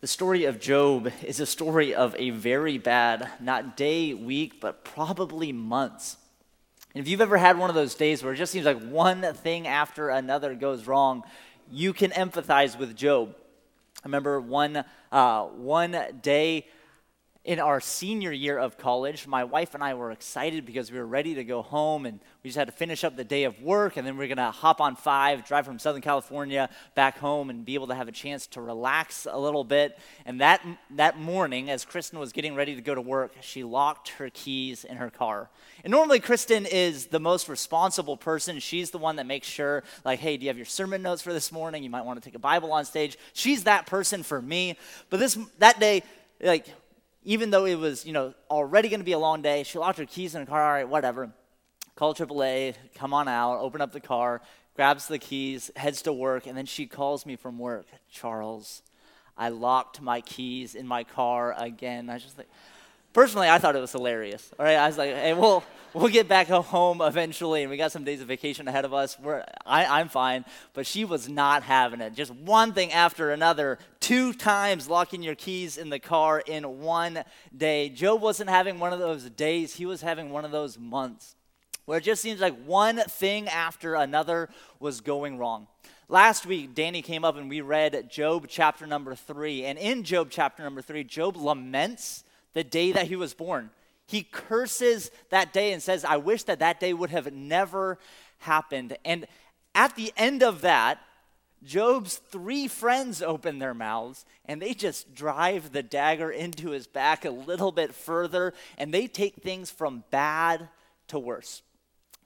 The story of Job is a story of a very bad, not day, week, but probably months. And if you've ever had one of those days where it just seems like one thing after another goes wrong, you can empathize with Job. I remember one, uh, one day in our senior year of college, my wife and I were excited because we were ready to go home and we just had to finish up the day of work and then we are going to hop on five, drive from Southern California back home and be able to have a chance to relax a little bit. And that, that morning, as Kristen was getting ready to go to work, she locked her keys in her car. And normally, Kristen is the most responsible person. She's the one that makes sure, like, hey, do you have your sermon notes for this morning? You might want to take a Bible on stage. She's that person for me. But this, that day, like, even though it was, you know, already going to be a long day, she locked her keys in her car. All right, whatever. Call AAA, come on out, open up the car, grabs the keys, heads to work, and then she calls me from work. Charles, I locked my keys in my car again. I was just like, personally, I thought it was hilarious. All right, I was like, hey, we'll we'll get back home eventually, and we got some days of vacation ahead of us. We're, I, I'm fine, but she was not having it. Just one thing after another, two times locking your keys in the car in one day. Job wasn't having one of those days; he was having one of those months where it just seems like one thing after another was going wrong. Last week, Danny came up and we read Job chapter number three. And in Job chapter number three, Job laments the day that he was born. He curses that day and says, I wish that that day would have never happened. And at the end of that, Job's three friends open their mouths and they just drive the dagger into his back a little bit further and they take things from bad to worse.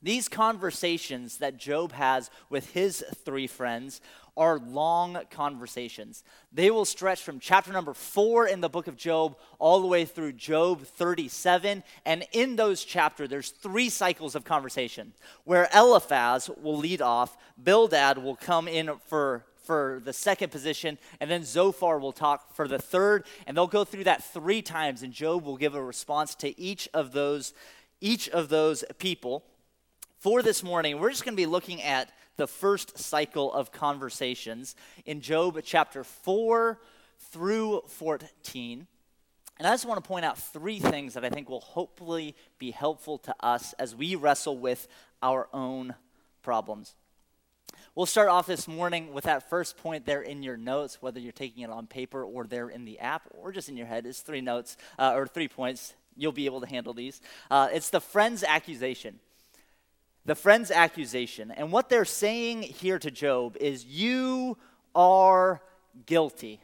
These conversations that Job has with his three friends are long conversations. They will stretch from chapter number four in the book of Job all the way through Job 37. And in those chapters, there's three cycles of conversation where Eliphaz will lead off, Bildad will come in for for the second position, and then Zophar will talk for the third, and they'll go through that three times, and Job will give a response to each of those, each of those people. For this morning, we're just going to be looking at the first cycle of conversations in Job chapter 4 through 14. And I just want to point out three things that I think will hopefully be helpful to us as we wrestle with our own problems. We'll start off this morning with that first point there in your notes, whether you're taking it on paper or there in the app or just in your head. It's three notes uh, or three points. You'll be able to handle these. Uh, it's the friend's accusation the friend's accusation. And what they're saying here to Job is, You are guilty.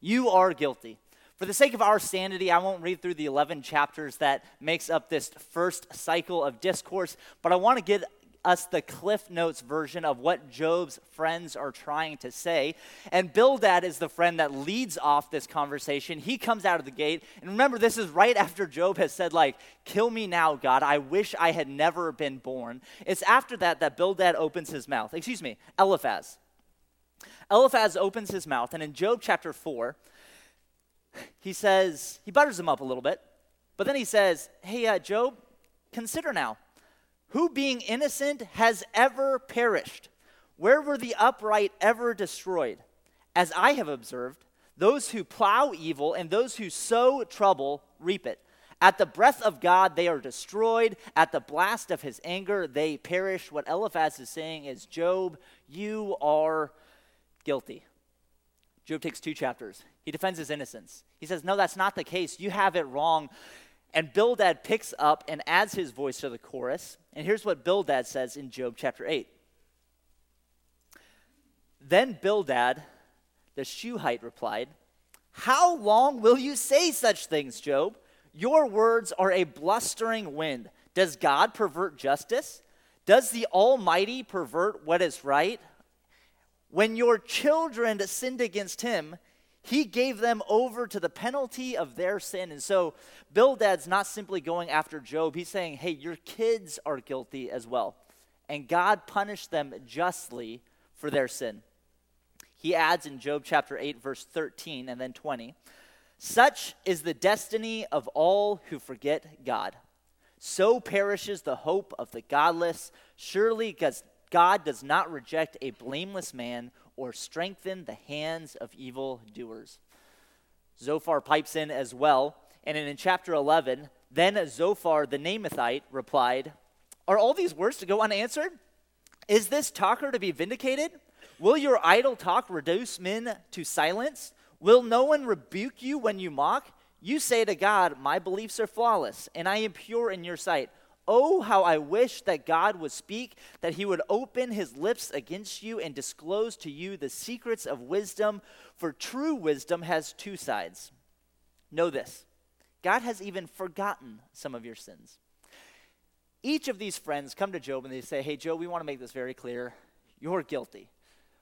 You are guilty. For the sake of our sanity, I won't read through the 11 chapters that makes up this first cycle of discourse, but I want to get us the Cliff Notes version of what Job's friends are trying to say. And Bildad is the friend that leads off this conversation. He comes out of the gate. And remember, this is right after Job has said, like, kill me now, God. I wish I had never been born. It's after that that Bildad opens his mouth. Excuse me, Eliphaz. Eliphaz opens his mouth. And in Job chapter 4, he says, he butters him up a little bit. But then he says, hey, uh, Job, consider now who being innocent has ever perished? Where were the upright ever destroyed? As I have observed, those who plow evil and those who sow trouble reap it. At the breath of God, they are destroyed. At the blast of his anger, they perish. What Eliphaz is saying is, Job, you are guilty. Job takes two chapters. He defends his innocence. He says, No, that's not the case. You have it wrong. And Bildad picks up and adds his voice to the chorus. And here's what Bildad says in Job chapter 8. Then Bildad, the Shuhite, replied, How long will you say such things, Job? Your words are a blustering wind. Does God pervert justice? Does the Almighty pervert what is right? When your children sinned against him, he gave them over to the penalty of their sin. And so Bildad's not simply going after Job, he's saying, hey, your kids are guilty as well. And God punished them justly for their sin. He adds in Job chapter 8, verse 13 and then 20 Such is the destiny of all who forget God. So perishes the hope of the godless. Surely God does not reject a blameless man or strengthen the hands of evil doers. Zophar pipes in as well. And in chapter 11, then Zophar the Naamathite replied, Are all these words to go unanswered? Is this talker to be vindicated? Will your idle talk reduce men to silence? Will no one rebuke you when you mock? You say to God, My beliefs are flawless, and I am pure in your sight. Oh, how I wish that God would speak, that he would open his lips against you and disclose to you the secrets of wisdom, for true wisdom has two sides. Know this God has even forgotten some of your sins. Each of these friends come to Job and they say, Hey, Job, we want to make this very clear. You're guilty.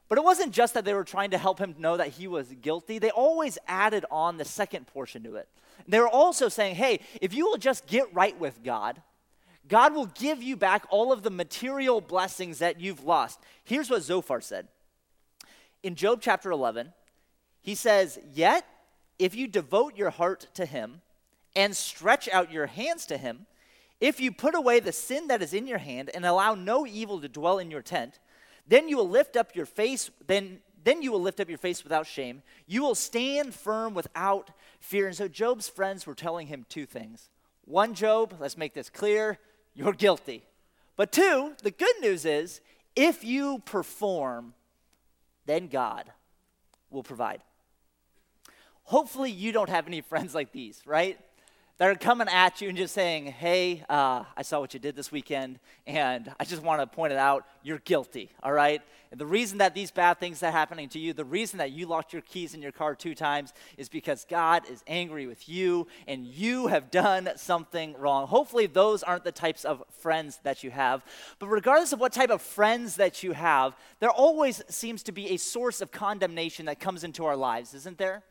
But it wasn't just that they were trying to help him know that he was guilty, they always added on the second portion to it. They were also saying, Hey, if you will just get right with God, God will give you back all of the material blessings that you've lost. Here's what Zophar said. In Job chapter 11, he says, Yet if you devote your heart to him and stretch out your hands to him, if you put away the sin that is in your hand and allow no evil to dwell in your tent, then you will lift up your face, then then you will lift up your face without shame. You will stand firm without fear. And so Job's friends were telling him two things. One, Job, let's make this clear you're guilty. But two, the good news is if you perform, then God will provide. Hopefully, you don't have any friends like these, right? That are coming at you and just saying, hey, uh, I saw what you did this weekend, and I just want to point it out. You're guilty, all right? And the reason that these bad things are happening to you, the reason that you locked your keys in your car two times, is because God is angry with you and you have done something wrong. Hopefully, those aren't the types of friends that you have. But regardless of what type of friends that you have, there always seems to be a source of condemnation that comes into our lives, isn't there?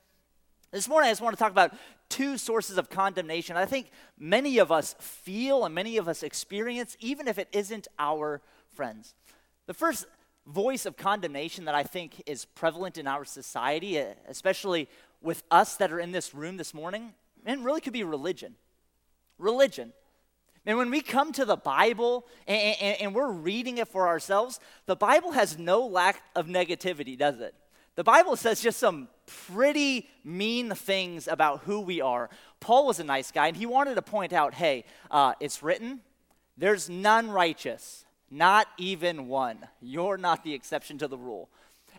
This morning, I just want to talk about two sources of condemnation I think many of us feel and many of us experience, even if it isn't our friends. The first voice of condemnation that I think is prevalent in our society, eh, especially with us that are in this room this morning, and really could be religion. Religion. And when we come to the Bible and, and, and, we're reading it for ourselves, the Bible has no lack of negativity, does it? The Bible says just some pretty mean things about who we are. Paul was a nice guy, and he wanted to point out hey, uh, it's written, there's none righteous, not even one. You're not the exception to the rule.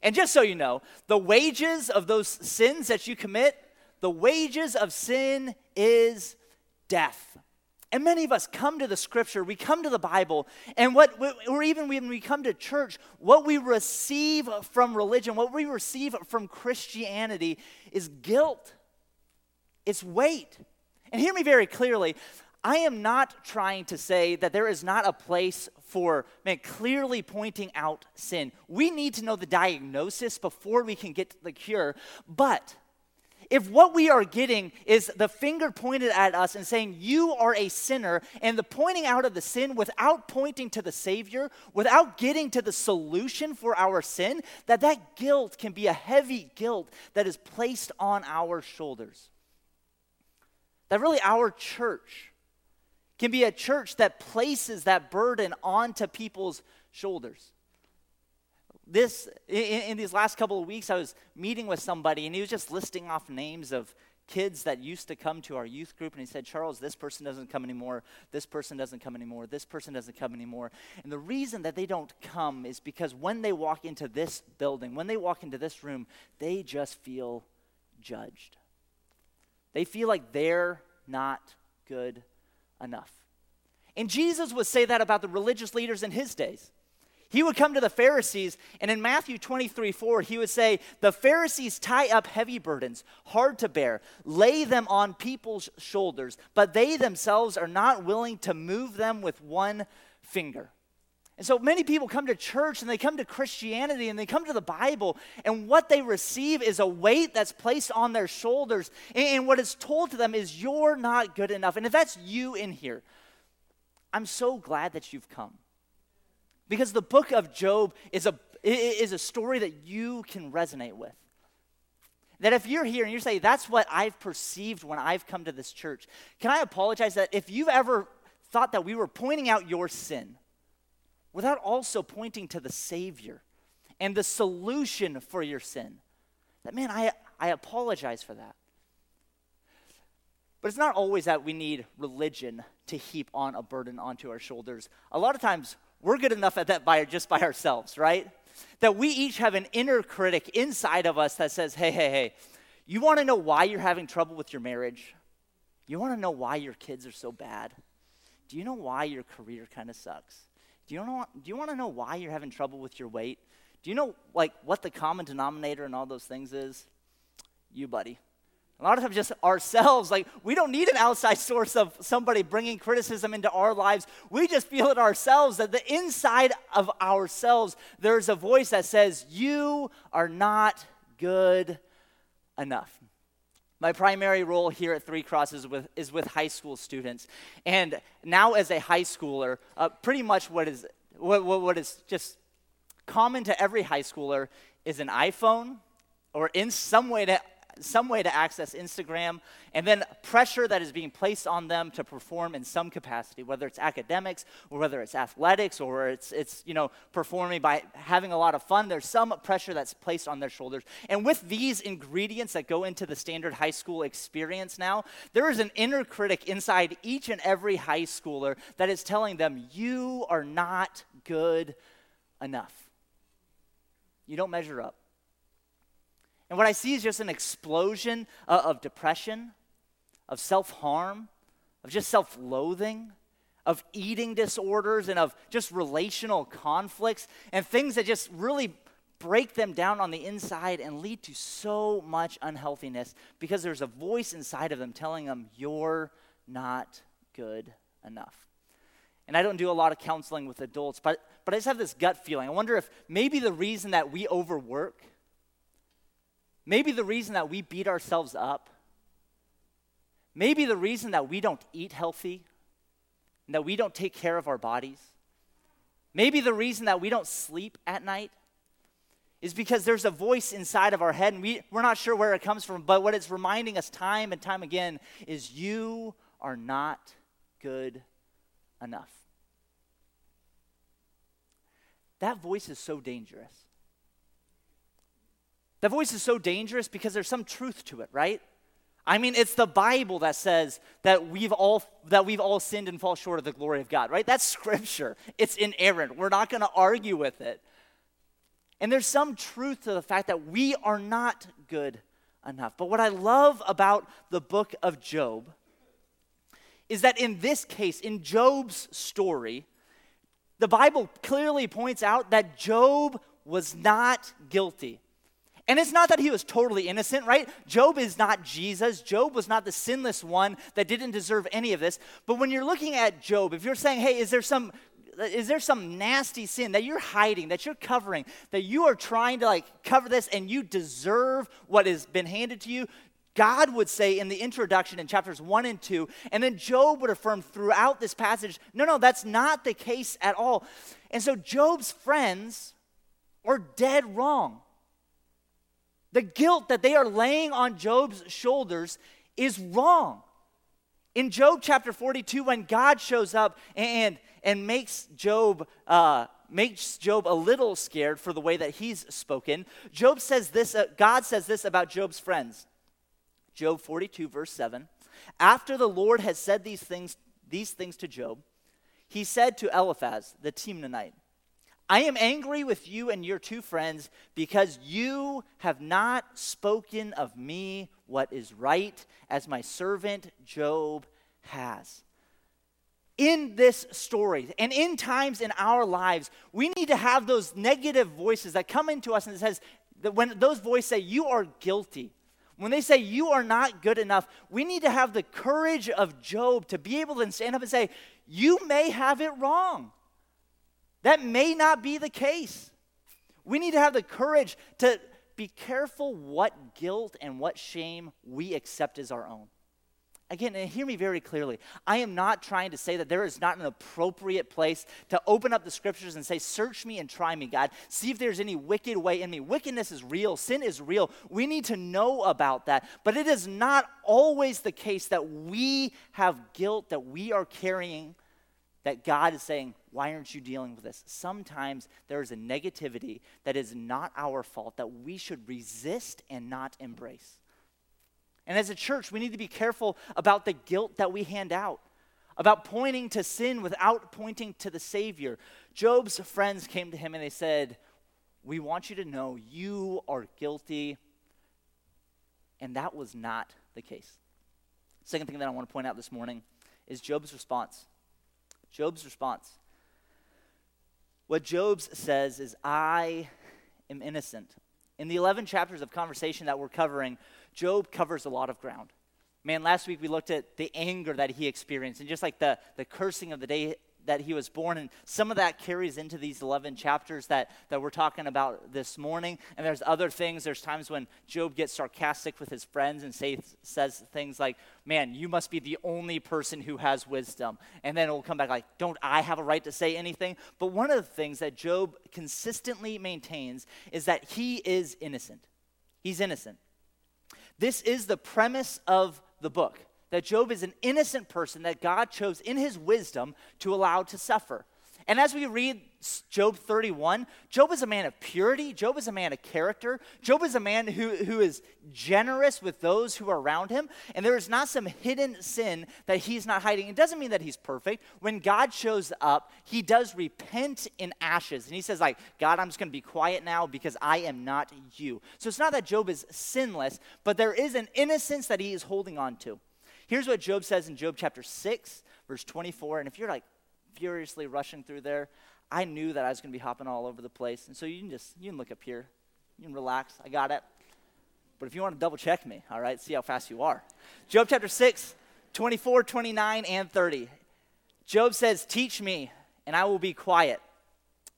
And just so you know, the wages of those sins that you commit, the wages of sin is death. And many of us come to the scripture, we come to the Bible, and what, or even when we come to church, what we receive from religion, what we receive from Christianity is guilt, it's weight. And hear me very clearly. I am not trying to say that there is not a place for man clearly pointing out sin. We need to know the diagnosis before we can get the cure. But if what we are getting is the finger pointed at us and saying, You are a sinner, and the pointing out of the sin without pointing to the Savior, without getting to the solution for our sin, that that guilt can be a heavy guilt that is placed on our shoulders. That really our church can be a church that places that burden onto people's shoulders this in, in, these last couple of weeks i was meeting with somebody and he was just listing off names of kids that used to come to our youth group and he said charles this person doesn't come anymore. This person doesn't come anymore. This person doesn't come anymore. And the reason that they don't come is because when they walk into this building when they walk into this room they just feel judged. They feel like they're not good enough. And jesus would say that about the religious leaders in his days he would come to the Pharisees, and in Matthew 23 4, he would say, The Pharisees tie up heavy burdens, hard to bear, lay them on people's shoulders, but they themselves are not willing to move them with one finger. And so many people come to church and they come to Christianity and they come to the Bible, and what they receive is a weight that's placed on their shoulders. And what is told to them is, You're not good enough. And if that's you in here, I'm so glad that you've come. Because the book of Job is a, is a story that you can resonate with. That if you're here and you're saying, that's what I've perceived when I've come to this church, can I apologize that if you've ever thought that we were pointing out your sin without also pointing to the Savior and the solution for your sin, that man, I, I apologize for that. But it's not always that we need religion to heap on a burden onto our shoulders. A lot of times, we're good enough at that by just by ourselves, right? That we each have an inner critic inside of us that says, hey, hey, hey, you want to know why you're having trouble with your marriage? You want to know why your kids are so bad? Do you know why your career kind of sucks? Do you, know, do you want to know why you're having trouble with your weight? Do you know like what the common denominator in all those things is? You, buddy. A lot of times, just ourselves, like we don't need an outside source of somebody bringing criticism into our lives. We just feel it ourselves that the inside of ourselves, there's a voice that says, You are not good enough. My primary role here at Three Crosses with, is with high school students. And now, as a high schooler, uh, pretty much what is, what, what, what is just common to every high schooler is an iPhone or in some way to some way to access Instagram, and then pressure that is being placed on them to perform in some capacity, whether it's academics or whether it's athletics or it's, it's you know, performing by having a lot of fun. There's some pressure that's placed on their shoulders. And with these ingredients that go into the standard high school experience now, there is an inner critic inside each and every high schooler that is telling them, you are not good enough. You don't measure up. And what I see is just an explosion uh, of depression, of self harm, of just self loathing, of eating disorders, and of just relational conflicts, and things that just really break them down on the inside and lead to so much unhealthiness because there's a voice inside of them telling them, You're not good enough. And I don't do a lot of counseling with adults, but, but I just have this gut feeling. I wonder if maybe the reason that we overwork Maybe the reason that we beat ourselves up, maybe the reason that we don't eat healthy, and that we don't take care of our bodies, maybe the reason that we don't sleep at night is because there's a voice inside of our head and we, we're not sure where it comes from, but what it's reminding us time and time again is you are not good enough. That voice is so dangerous. That voice is so dangerous because there's some truth to it, right? I mean, it's the Bible that says that we've all that we've all sinned and fall short of the glory of God, right? That's scripture. It's inerrant. We're not going to argue with it. And there's some truth to the fact that we are not good enough. But what I love about the book of Job is that in this case, in Job's story, the Bible clearly points out that Job was not guilty. And it's not that he was totally innocent, right? Job is not Jesus. Job was not the sinless one that didn't deserve any of this. But when you're looking at Job, if you're saying, hey, is there some is there some nasty sin that you're hiding, that you're covering, that you are trying to like cover this and you deserve what has been handed to you? God would say in the introduction in chapters 1 and 2, and then Job would affirm throughout this passage, no, no, that's not the case at all. And so Job's friends are dead wrong. The guilt that they are laying on Job's shoulders is wrong. In Job chapter 42, when God shows up and, and makes Job uh, makes Job a little scared for the way that he's spoken, Job says this. Uh, God says this about Job's friends. Job 42, verse 7. After the Lord had said these things, these things to Job, he said to Eliphaz the Temanite, I am angry with you and your two friends because you have not spoken of me what is right, as my servant Job has. In this story and in times in our lives, we need to have those negative voices that come into us and it says that when those voices say you are guilty, when they say you are not good enough, we need to have the courage of Job to be able to stand up and say, You may have it wrong. That may not be the case. We need to have the courage to be careful what guilt and what shame we accept as our own. Again, and hear me very clearly. I am not trying to say that there is not an appropriate place to open up the scriptures and say, Search me and try me, God. See if there's any wicked way in me. Wickedness is real, sin is real. We need to know about that. But it is not always the case that we have guilt that we are carrying that God is saying, Why aren't you dealing with this? Sometimes there is a negativity that is not our fault that we should resist and not embrace. And as a church, we need to be careful about the guilt that we hand out, about pointing to sin without pointing to the Savior. Job's friends came to him and they said, We want you to know you are guilty. And that was not the case. Second thing that I want to point out this morning is Job's response. Job's response. What Job says is, I am innocent. In the 11 chapters of conversation that we're covering, Job covers a lot of ground. Man, last week we looked at the anger that he experienced and just like the, the cursing of the day that he was born. And some of that carries into these 11 chapters that, that we're talking about this morning. And there's other things. There's times when Job gets sarcastic with his friends and say, says things like, Man, you must be the only person who has wisdom. And then it will come back like, Don't I have a right to say anything? But one of the things that Job consistently maintains is that he is innocent. He's innocent. This is the premise of the book that Job is an innocent person that God chose in his wisdom to allow to suffer. And as we read Job 31, Job is a man of purity. Job is a man of character. Job is a man who, who is generous with those who are around him. And there is not some hidden sin that he's not hiding. It doesn't mean that he's perfect. When God shows up, he does repent in ashes. And he says, like, God, I'm just going to be quiet now because I am not you. So it's not that Job is sinless, but there is an innocence that he is holding on to. Here's what Job says in Job chapter 6, verse 24. And if you're like furiously rushing through there, I knew that I was going to be hopping all over the place. And so you can just, you can look up here. You can relax. I got it. But if you want to double check me, all right, see how fast you are. Job chapter 6, 24, 29, and 30. Job says, Teach me, and I will be quiet.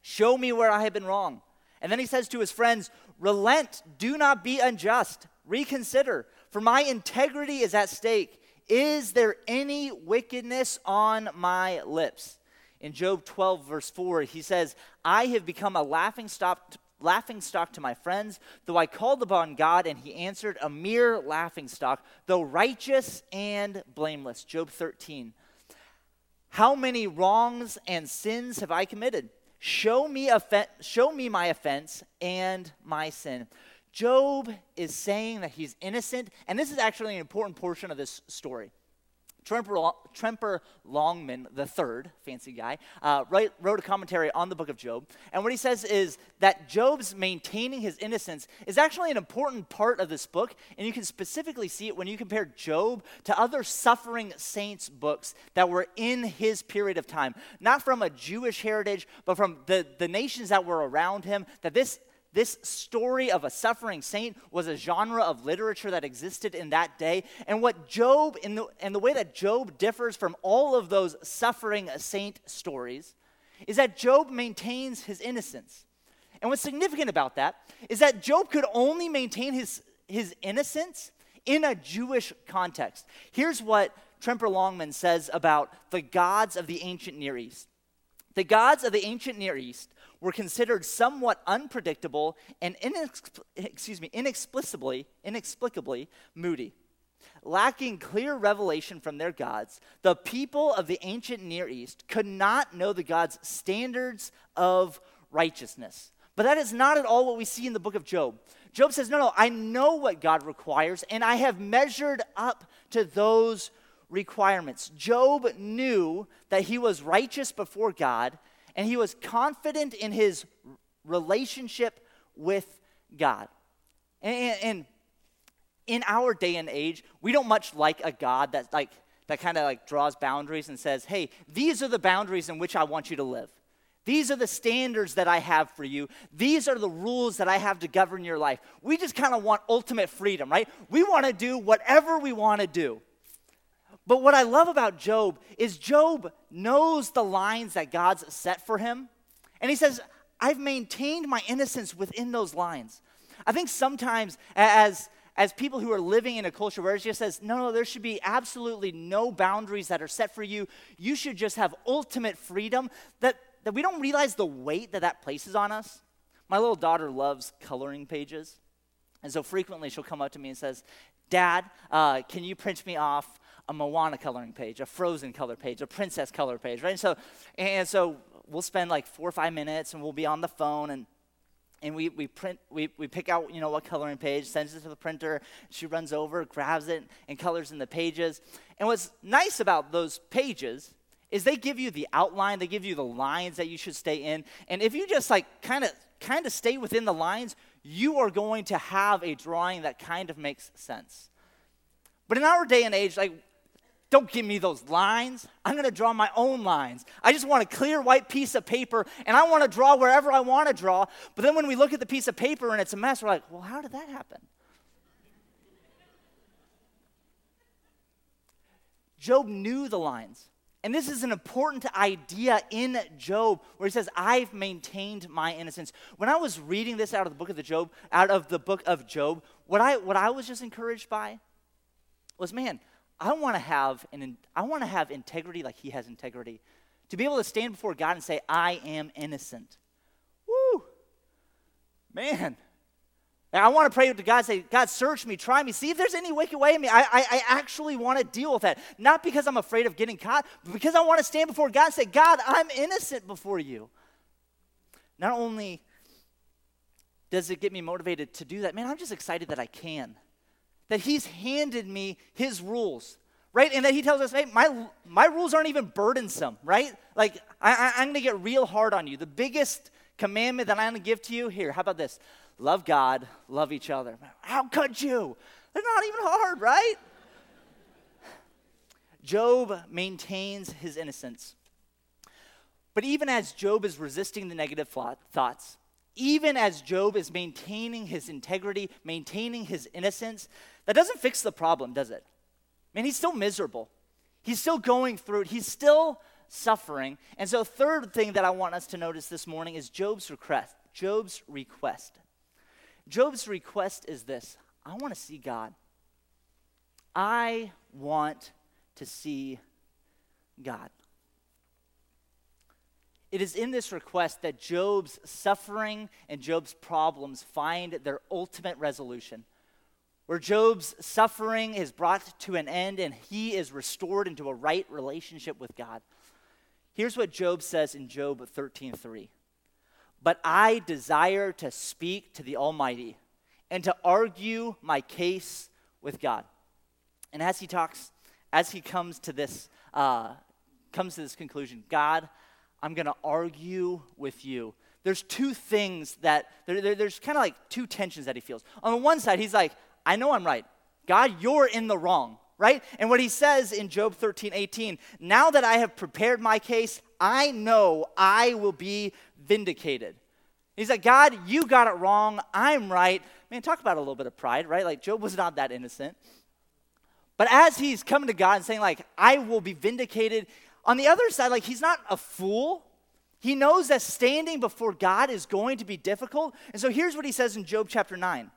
Show me where I have been wrong. And then he says to his friends, Relent, do not be unjust. Reconsider, for my integrity is at stake. Is there any wickedness on my lips? In Job 12, verse 4, he says, I have become a laughing stock, laughing stock to my friends, though I called upon God and he answered, a mere laughing stock, though righteous and blameless. Job 13. How many wrongs and sins have I committed? Show me, offen- show me my offense and my sin. Job is saying that he's innocent, and this is actually an important portion of this story. Tremper, Tremper Longman III, fancy guy, uh, write, wrote a commentary on the book of Job. And what he says is that Job's maintaining his innocence is actually an important part of this book. And you can specifically see it when you compare Job to other suffering saints' books that were in his period of time. Not from a Jewish heritage, but from the, the nations that were around him. That this this story of a suffering saint was a genre of literature that existed in that day. And what Job, in the, and the way that Job differs from all of those suffering saint stories, is that Job maintains his innocence. And what's significant about that is that Job could only maintain his, his innocence in a Jewish context. Here's what Tremper Longman says about the gods of the ancient Near East. The gods of the ancient Near East were considered somewhat unpredictable and excuse me, inexplicably, inexplicably moody. Lacking clear revelation from their gods, the people of the ancient Near East could not know the God's standards of righteousness. But that is not at all what we see in the book of Job. Job says, No, no, I know what God requires, and I have measured up to those requirements. Job knew that he was righteous before God and he was confident in his relationship with God. And, and in our day and age, we don't much like a God that like that kind of like draws boundaries and says, "Hey, these are the boundaries in which I want you to live. These are the standards that I have for you. These are the rules that I have to govern your life." We just kind of want ultimate freedom, right? We want to do whatever we want to do. But what I love about Job is Job knows the lines that God's set for him. And he says, I've maintained my innocence within those lines. I think sometimes as as people who are living in a culture where it just says, no, no, there should be absolutely no boundaries that are set for you. You should just have ultimate freedom, that, that we don't realize the weight that that places on us. My little daughter loves coloring pages. And so frequently she'll come up to me and says, Dad, uh, can you print me off a Moana coloring page, a Frozen color page, a Princess color page, right? And so, and so we'll spend like four or five minutes and we'll be on the phone and and we, we print we, we pick out you know what coloring page sends it to the printer she runs over grabs it and colors in the pages. And what's nice about those pages is they give you the outline they give you the lines that you should stay in. And if you just like kind of kind of stay within the lines you are going to have a drawing that kind of makes sense. But in our day and age like don't give me those lines. I'm going to draw my own lines. I just want a clear white piece of paper and I want to draw wherever I want to draw. But then when we look at the piece of paper and it's a mess, we're like, well, how did that happen? Job knew the lines. And this is an important idea in Job where he says, I've maintained my innocence. When I was reading this out of the book of the Job, out of the book of Job, what I what I was just encouraged by was, man, I want to have an I want to have integrity like he has integrity. To be able to stand before God and say, I am innocent. Woo! Man. I want to pray to God, say, God, search me, try me, see if there's any wicked way in me. I, I, I actually want to deal with that. Not because I'm afraid of getting caught, but because I want to stand before God and say, God, I'm innocent before you. Not only does it get me motivated to do that, man, I'm just excited that I can that he's handed me his rules, right? And that he tells us, hey, my, my rules aren't even burdensome, right? Like, I, am going to get real hard on you. The biggest commandment that I'm going to give to you here, how about this? Love God, love each other. How could you? They're not even hard, right? Job maintains his innocence. But even as Job is resisting the negative thoughts, even as Job is maintaining his integrity, maintaining his innocence, that doesn't fix the problem, does it? I mean, he's still miserable. He's still going through it. He's still suffering. And so, third thing that I want us to notice this morning is Job's request. Job's request. Job's request is this I want to see God. I want to see God. It is in this request that Job's suffering and Job's problems find their ultimate resolution where Job's suffering is brought to an end and he is restored into a right relationship with God. Here's what Job says in Job 13:3. But I desire to speak to the Almighty and to argue my case with God. And as he talks, as he comes to this, uh, comes to this conclusion, God, I'm going to argue with you. There's two things that there, there, there's kind of like two tensions that he feels. On the one side, he's like, I know I'm right. God, you're in the wrong, right? And what he says in Job 13, 18, now that I have prepared my case, I know I will be vindicated. He's like, God, you got it wrong. I'm right. Man, talk about a little bit of pride, right? Like, Job was not that innocent. But as he's coming to God and saying, like, I will be vindicated, on the other side, like, he's not a fool. He knows that standing before God is going to be difficult. And so here's what he says in Job chapter 9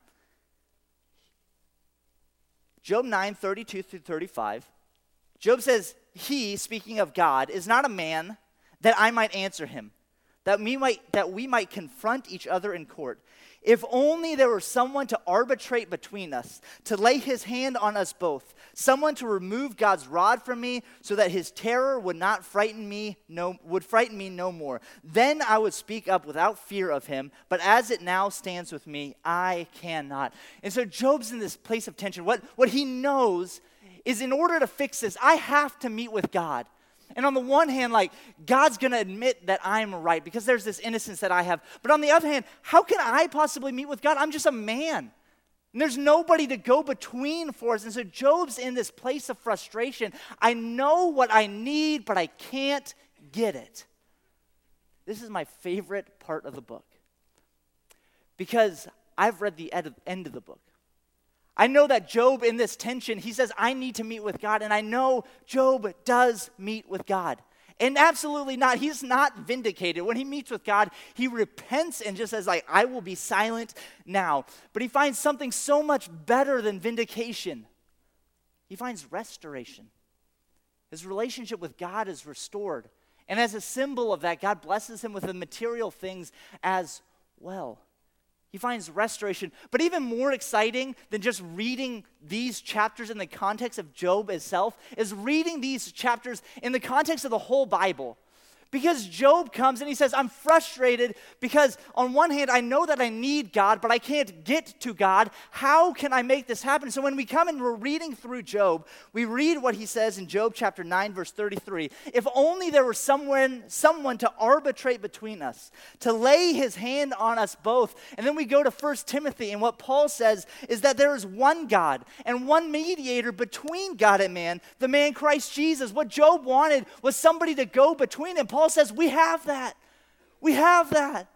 Job 9, 32 through 35. Job says, He, speaking of God, is not a man that I might answer him, that we might, that we might confront each other in court. If only there were someone to arbitrate between us, to lay his hand on us both, someone to remove God's rod from me so that his terror would not frighten me no would frighten me no more. Then I would speak up without fear of him, but as it now stands with me, I cannot. And so Job's in this place of tension. What what he knows is in order to fix this, I have to meet with God. And on the one hand, like, God's gonna admit that I'm right because there's this innocence that I have. But on the other hand, how can I possibly meet with God? I'm just a man. And there's nobody to go between for us. And so Job's in this place of frustration. I know what I need, but I can't get it. This is my favorite part of the book because I've read the end of the book. I know that Job, in this tension, he says, I need to meet with God. And I know Job does meet with God. And absolutely not. He's not vindicated. When he meets with God, he repents and just says, like, I will be silent now. But he finds something so much better than vindication. He finds restoration. His relationship with God is restored. And as a symbol of that, God blesses him with the material things as well. He finds restoration. But even more exciting than just reading these chapters in the context of Job itself is reading these chapters in the context of the whole Bible. Because Job comes and he says, I'm frustrated because, on one hand, I know that I need God, but I can't get to God. How can I make this happen? So, when we come and we're reading through Job, we read what he says in Job chapter 9, verse 33. If only there were someone, someone to arbitrate between us, to lay his hand on us both. And then we go to 1 Timothy, and what Paul says is that there is one God and one mediator between God and man, the man Christ Jesus. What Job wanted was somebody to go between him. Paul says we have that. We have that.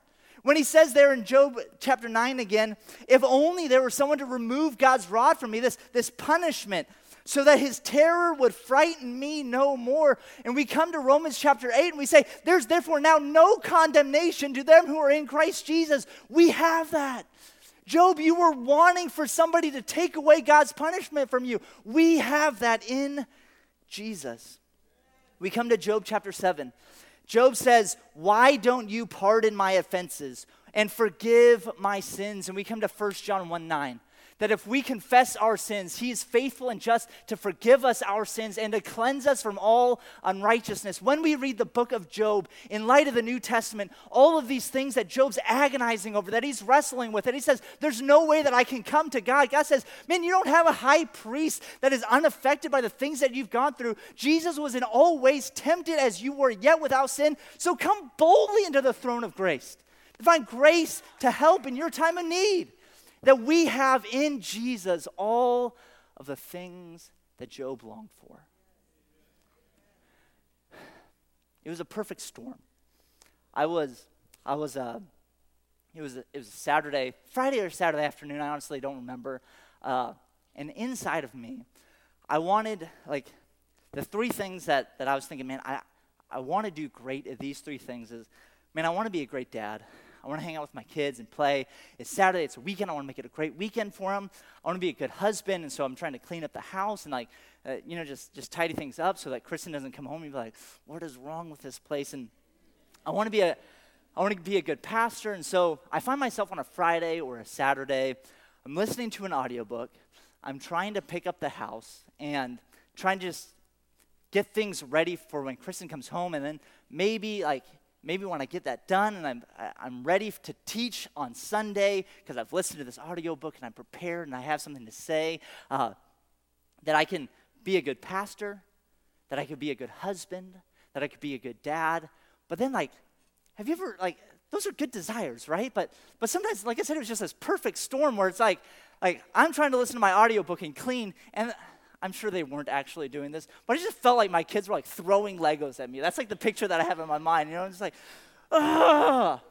When he says there in Job chapter 9 again, if only there were someone to remove God's rod from me, this, this punishment, so that his terror would frighten me no more. And we come to Romans chapter 8 and we say, There's therefore now no condemnation to them who are in Christ Jesus. We have that. Job, you were wanting for somebody to take away God's punishment from you. We have that in Jesus. We come to Job chapter 7. Job says, Why don't you pardon my offenses and forgive my sins? And we come to 1 John 1 9 that if we confess our sins, He is faithful and just to forgive us our sins and to cleanse us from all unrighteousness. When we read the book of Job, in light of the New Testament, all of these things that Job's agonizing over, that he's wrestling with, and he says, There's no way that I can come to God. God says, Man, you don't have a high priest that is unaffected by the things that you've gone through. Jesus was in all ways tempted as you were, yet without sin. So come boldly into the throne of grace to find grace to help in your time of need that we have in Jesus all of the things that Job longed for. It was a perfect storm. I was, I was, uh, it was, a, it was a Saturday, Friday or Saturday afternoon. I honestly don't remember. Uh, and inside of me, I wanted like the three things that, that I was thinking, man, I, I want to do great at these three things. Is, man, I want to be a great dad. I want to hang out with my kids and play. It's Saturday, it's a weekend. I want to make it a great weekend for them. I want to be a good husband, and so I'm trying to clean up the house and like, uh, you know, just just tidy things up so that Kristen doesn't come home and be like, "What is wrong with this place?" And I want to be a I want to be a good pastor, and so I find myself on a Friday or a Saturday. I'm listening to an audiobook. I'm trying to pick up the house and trying to just get things ready for when Kristen comes home, and then maybe like maybe when I get that done and I'm, I'm ready to teach on Sunday because I've listened to this audiobook and I'm prepared and I have something to say, uh, that I can be a good pastor, that I could be a good husband, that I could be a good dad. But then, like, have you ever, like, those are good desires, right? But, but sometimes, like I said, it was just this perfect storm where it's like, like I'm trying to listen to my audiobook and clean, and I'm sure they weren't actually doing this, but I just felt like my kids were like throwing Legos at me. That's like the picture that I have in my mind. You know, I'm just like, ah.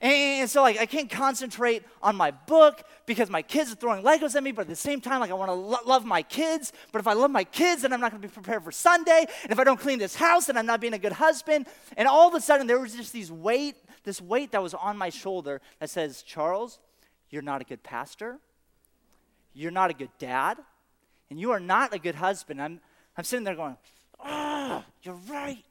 And so, like, I can't concentrate on my book because my kids are throwing Legos at me, but at the same time, like, I want to lo- love my kids. But if I love my kids, then I'm not going to be prepared for Sunday. And if I don't clean this house, then I'm not being a good husband. And all of a sudden, there was just these weight, this weight that was on my shoulder that says, Charles, you're not a good pastor. You're not a good dad and you are not a good husband. I'm, I'm sitting there going, ah, oh, you're right.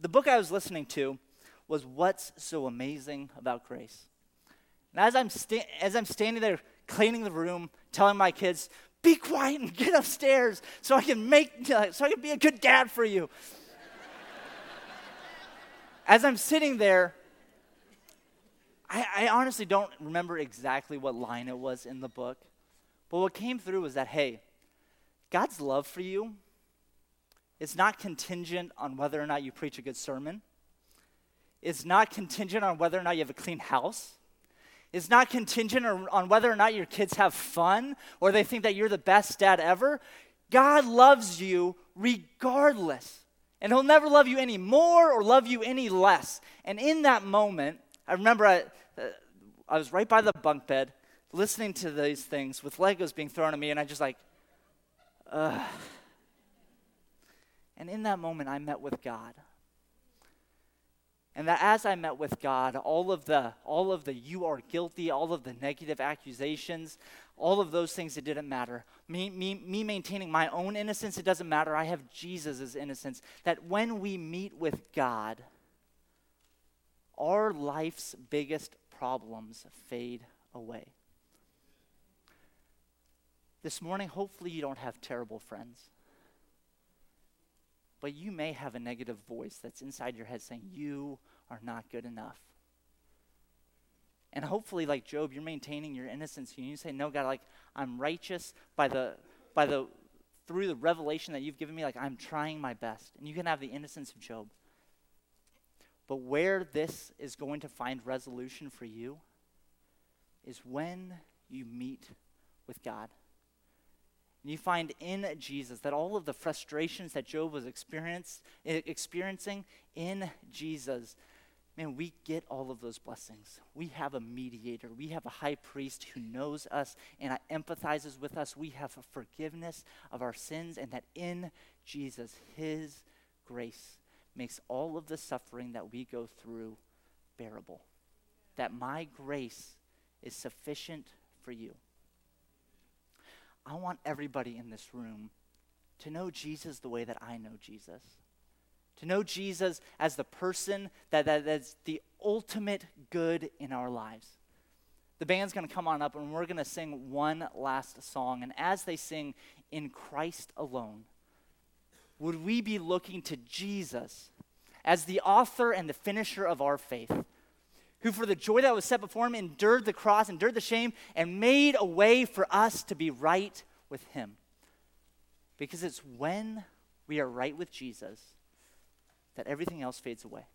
The book I was listening to was What's So Amazing About Grace. And as I'm, sta- as I'm standing there cleaning the room, telling my kids, be quiet and get upstairs so I can make, so I can be a good dad for you. as I'm sitting there, I, I honestly don't remember exactly what line it was in the book. But what came through was that, hey, God's love for you is not contingent on whether or not you preach a good sermon. It's not contingent on whether or not you have a clean house. It's not contingent on whether or not your kids have fun or they think that you're the best dad ever. God loves you regardless. And He'll never love you any more or love you any less. And in that moment, I remember I, uh, I was right by the bunk bed listening to these things with Legos being thrown at me, and I just like, Ugh. And in that moment, I met with God. And that as I met with God, all of the all of the you are guilty, all of the negative accusations, all of those things it didn't matter. Me, me, me maintaining my own innocence, it doesn't matter. I have Jesus' innocence. That when we meet with God, our life's biggest problems fade away. This morning, hopefully, you don't have terrible friends. but you may have a negative voice that's inside your head saying, You are not good enough. And hopefully, like Job, you're maintaining your innocence. You say, No, God, like I'm righteous by the by the through the revelation that you've given me, like I'm trying my best. And you can have the innocence of Job. But where this is going to find resolution for you is when you meet with God. And you find in Jesus that all of the frustrations that Job was eh, experiencing in Jesus, man, we get all of those blessings. We have a mediator, we have a high priest who knows us and uh, empathizes with us. We have forgiveness of our sins, and that in Jesus, his grace makes all of the suffering that we go through bearable. That my grace is sufficient for you. I want everybody in this room to know Jesus the way that I know Jesus. To know Jesus as the person that, that that's the ultimate good in our lives. The band's going to come on up and we're going to sing one last song. And as they sing, In Christ Alone, would we be looking to Jesus as the author and the finisher of our faith? Who for the joy that was set before him endured the cross, endured the shame, and made a way for us to be right with him. Because it's when we are right with Jesus that everything else fades away.